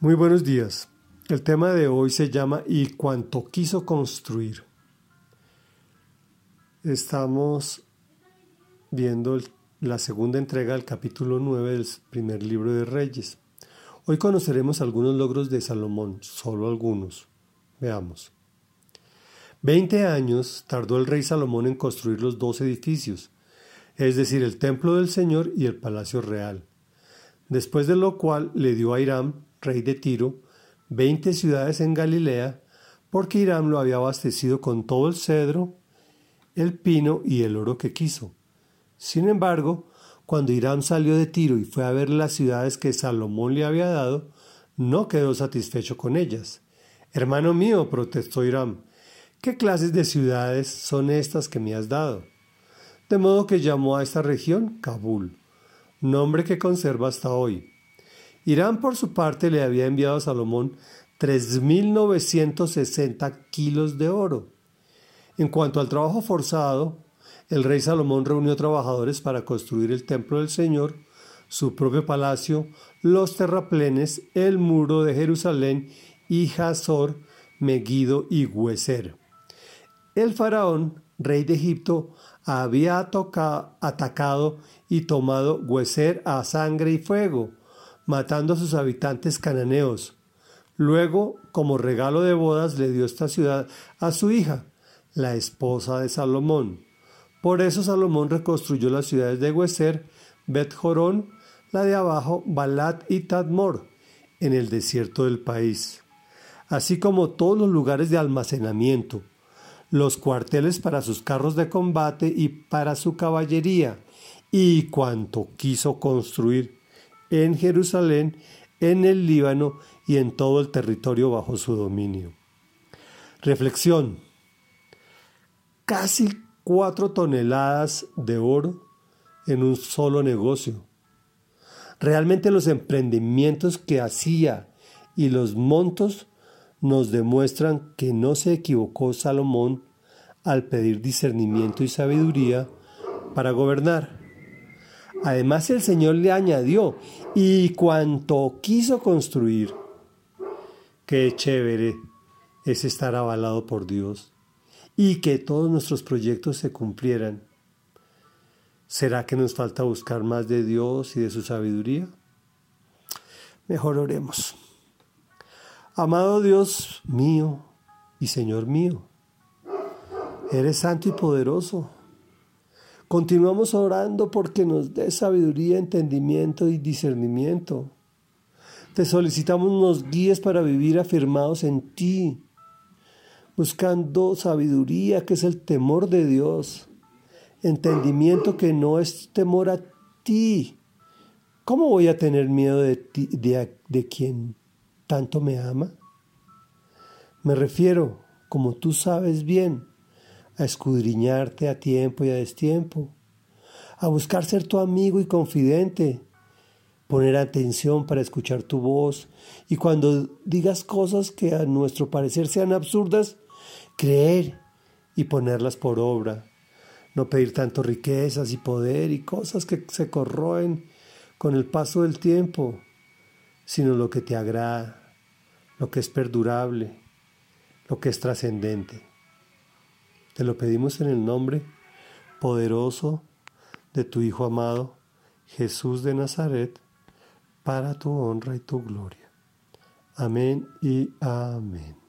Muy buenos días. El tema de hoy se llama Y cuanto quiso construir. Estamos viendo la segunda entrega del capítulo 9 del primer libro de Reyes. Hoy conoceremos algunos logros de Salomón, solo algunos. Veamos. Veinte años tardó el rey Salomón en construir los dos edificios, es decir, el templo del Señor y el palacio real, después de lo cual le dio a Hiram rey de Tiro, veinte ciudades en Galilea, porque Hiram lo había abastecido con todo el cedro, el pino y el oro que quiso. Sin embargo, cuando Hiram salió de Tiro y fue a ver las ciudades que Salomón le había dado, no quedó satisfecho con ellas. Hermano mío, protestó Hiram, ¿qué clases de ciudades son estas que me has dado? De modo que llamó a esta región Kabul, nombre que conserva hasta hoy. Irán, por su parte, le había enviado a Salomón 3.960 kilos de oro. En cuanto al trabajo forzado, el rey Salomón reunió trabajadores para construir el templo del Señor, su propio palacio, los terraplenes, el muro de Jerusalén y Hazor, Megiddo y Hueser. El faraón, rey de Egipto, había atacado y tomado Hueser a sangre y fuego, matando a sus habitantes cananeos. Luego, como regalo de bodas, le dio esta ciudad a su hija, la esposa de Salomón. Por eso Salomón reconstruyó las ciudades de Hueser, Bet Jorón, la de abajo, Balat y Tadmor, en el desierto del país, así como todos los lugares de almacenamiento, los cuarteles para sus carros de combate y para su caballería, y cuanto quiso construir en Jerusalén, en el Líbano y en todo el territorio bajo su dominio. Reflexión. Casi cuatro toneladas de oro en un solo negocio. Realmente los emprendimientos que hacía y los montos nos demuestran que no se equivocó Salomón al pedir discernimiento y sabiduría para gobernar. Además el Señor le añadió, y cuanto quiso construir, qué chévere es estar avalado por Dios y que todos nuestros proyectos se cumplieran. ¿Será que nos falta buscar más de Dios y de su sabiduría? Mejor oremos. Amado Dios mío y Señor mío, eres santo y poderoso Continuamos orando porque nos dé sabiduría, entendimiento y discernimiento. Te solicitamos nos guíes para vivir afirmados en ti, buscando sabiduría que es el temor de Dios, entendimiento que no es temor a ti. ¿Cómo voy a tener miedo de, ti, de, tanto me ama? Me refiero, como tú sabes bien, a escudriñarte a tiempo y a destiempo, a buscar ser tu amigo y confidente, poner atención para escuchar tu voz y cuando digas cosas que a nuestro parecer sean absurdas, creer y ponerlas por obra, no pedir tanto riquezas y poder y cosas que se corroen con el paso del tiempo, sino lo que te agrada, lo que es perdurable, lo que es trascendente. Te lo pedimos en el nombre poderoso de tu Hijo amado, Jesús de Nazaret, para tu honra y tu gloria. Amén y amén.